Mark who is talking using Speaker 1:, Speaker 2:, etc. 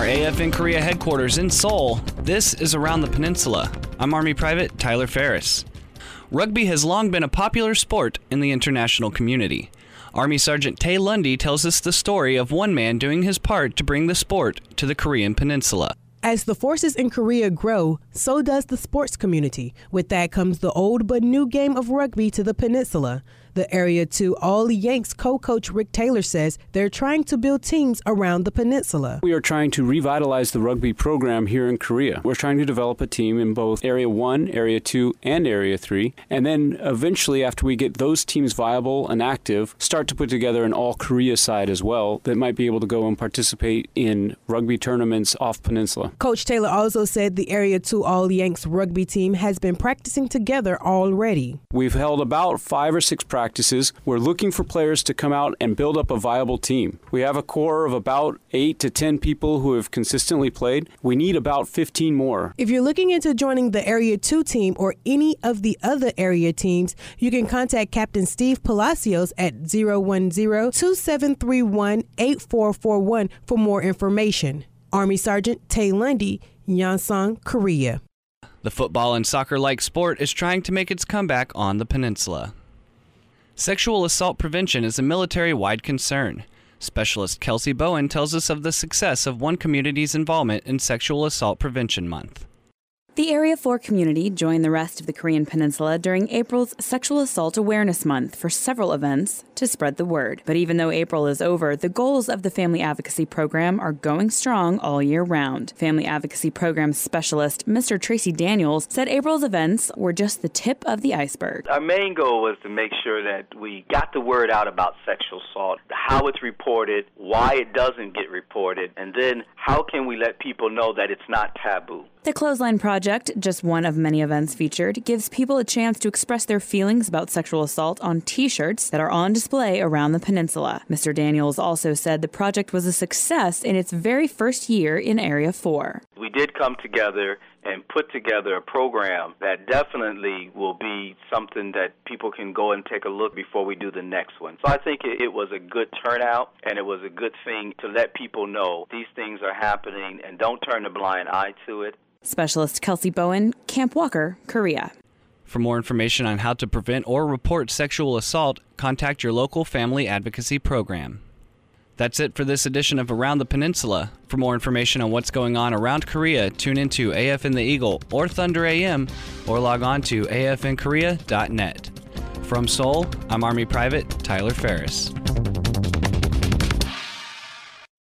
Speaker 1: our AFN Korea headquarters in Seoul, this is Around the Peninsula. I'm Army Private Tyler Ferris. Rugby has long been a popular sport in the international community. Army Sergeant Tay Lundy tells us the story of one man doing his part to bring the sport to the Korean peninsula.
Speaker 2: As the forces in Korea grow, so does the sports community. With that comes the old but new game of rugby to the peninsula. The Area 2 All Yanks co coach Rick Taylor says they're trying to build teams around the peninsula.
Speaker 3: We are trying to revitalize the rugby program here in Korea. We're trying to develop a team in both Area 1, Area 2, and Area 3. And then eventually, after we get those teams viable and active, start to put together an all Korea side as well that might be able to go and participate in rugby tournaments off peninsula.
Speaker 2: Coach Taylor also said the Area 2 All Yanks rugby team has been practicing together already.
Speaker 3: We've held about five or six practices practices, we're looking for players to come out and build up a viable team. We have a core of about 8 to 10 people who have consistently played. We need about 15 more.
Speaker 2: If you're looking into joining the Area 2 team or any of the other area teams, you can contact Captain Steve Palacios at 010-2731-8441 for more information. Army Sergeant Tay Lundy, Yongsan, Korea.
Speaker 1: The football and soccer like sport is trying to make its comeback on the peninsula. Sexual assault prevention is a military wide concern. Specialist Kelsey Bowen tells us of the success of one community's involvement in Sexual Assault Prevention Month.
Speaker 4: The Area 4 community joined the rest of the Korean Peninsula during April's Sexual Assault Awareness Month for several events to spread the word. But even though April is over, the goals of the Family Advocacy Program are going strong all year round. Family Advocacy Program Specialist Mr. Tracy Daniels said April's events were just the tip of the iceberg.
Speaker 5: Our main goal was to make sure that we got the word out about sexual assault, how it's reported, why it doesn't get reported, and then how can we let people know that it's not taboo.
Speaker 4: The Clothesline Project, just one of many events featured, gives people a chance to express their feelings about sexual assault on t shirts that are on display around the peninsula. Mr. Daniels also said the project was a success in its very first year in Area 4.
Speaker 5: We did come together and put together a program that definitely will be something that people can go and take a look before we do the next one. So I think it, it was a good turnout and it was a good thing to let people know these things are happening and don't turn a blind eye to it.
Speaker 4: Specialist Kelsey Bowen, Camp Walker, Korea.
Speaker 1: For more information on how to prevent or report sexual assault, contact your local family advocacy program. That's it for this edition of Around the Peninsula. For more information on what's going on around Korea, tune into AFN the Eagle or Thunder AM or log on to afnkorea.net. From Seoul, I'm Army Private Tyler Ferris.